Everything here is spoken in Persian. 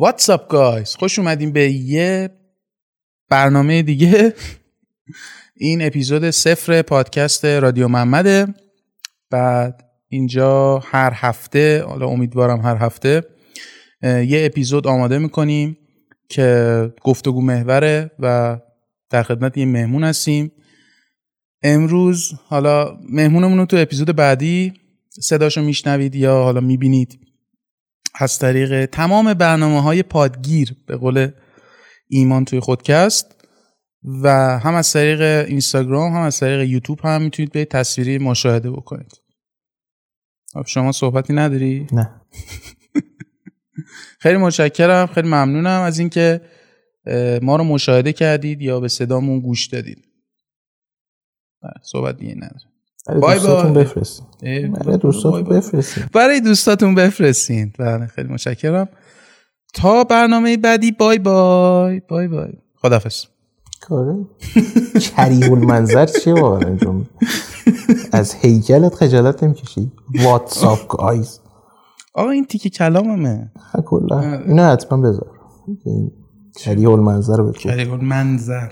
واتساپ گایز خوش اومدیم به یه برنامه دیگه. این اپیزود صفر پادکست رادیو محمده بعد اینجا هر هفته حالا امیدوارم هر هفته یه اپیزود آماده می‌کنیم که گفتگو محوره و در خدمت یه مهمون هستیم. امروز حالا مهمونمون رو تو اپیزود بعدی صداشو میشنوید یا حالا می‌بینید. از طریق تمام برنامه های پادگیر به قول ایمان توی خودکست و هم از طریق اینستاگرام هم از طریق یوتیوب هم می‌تونید به تصویری مشاهده بکنید. خب شما صحبتی نداری؟ نه. خیلی متشکرم خیلی ممنونم از اینکه ما رو مشاهده کردید یا به صدامون گوش دادید. بله، صحبت دیگه نداره بای دوستاتون بفرستین. برای دوستاتون بفرستین. برای دوستاتون بفرستین. بله خیلی متشکرم. تا برنامه بعدی بای بای. بای بای. خدافظ کاره کریه المنظر چیه واقعا انجام. از هیکلت خجالت نمی‌کشی؟ واتساپ گایز. آقا این تیکه کلاممه. کلا اینو حتما بذار. کریه المنظر بکن کریه المنظر.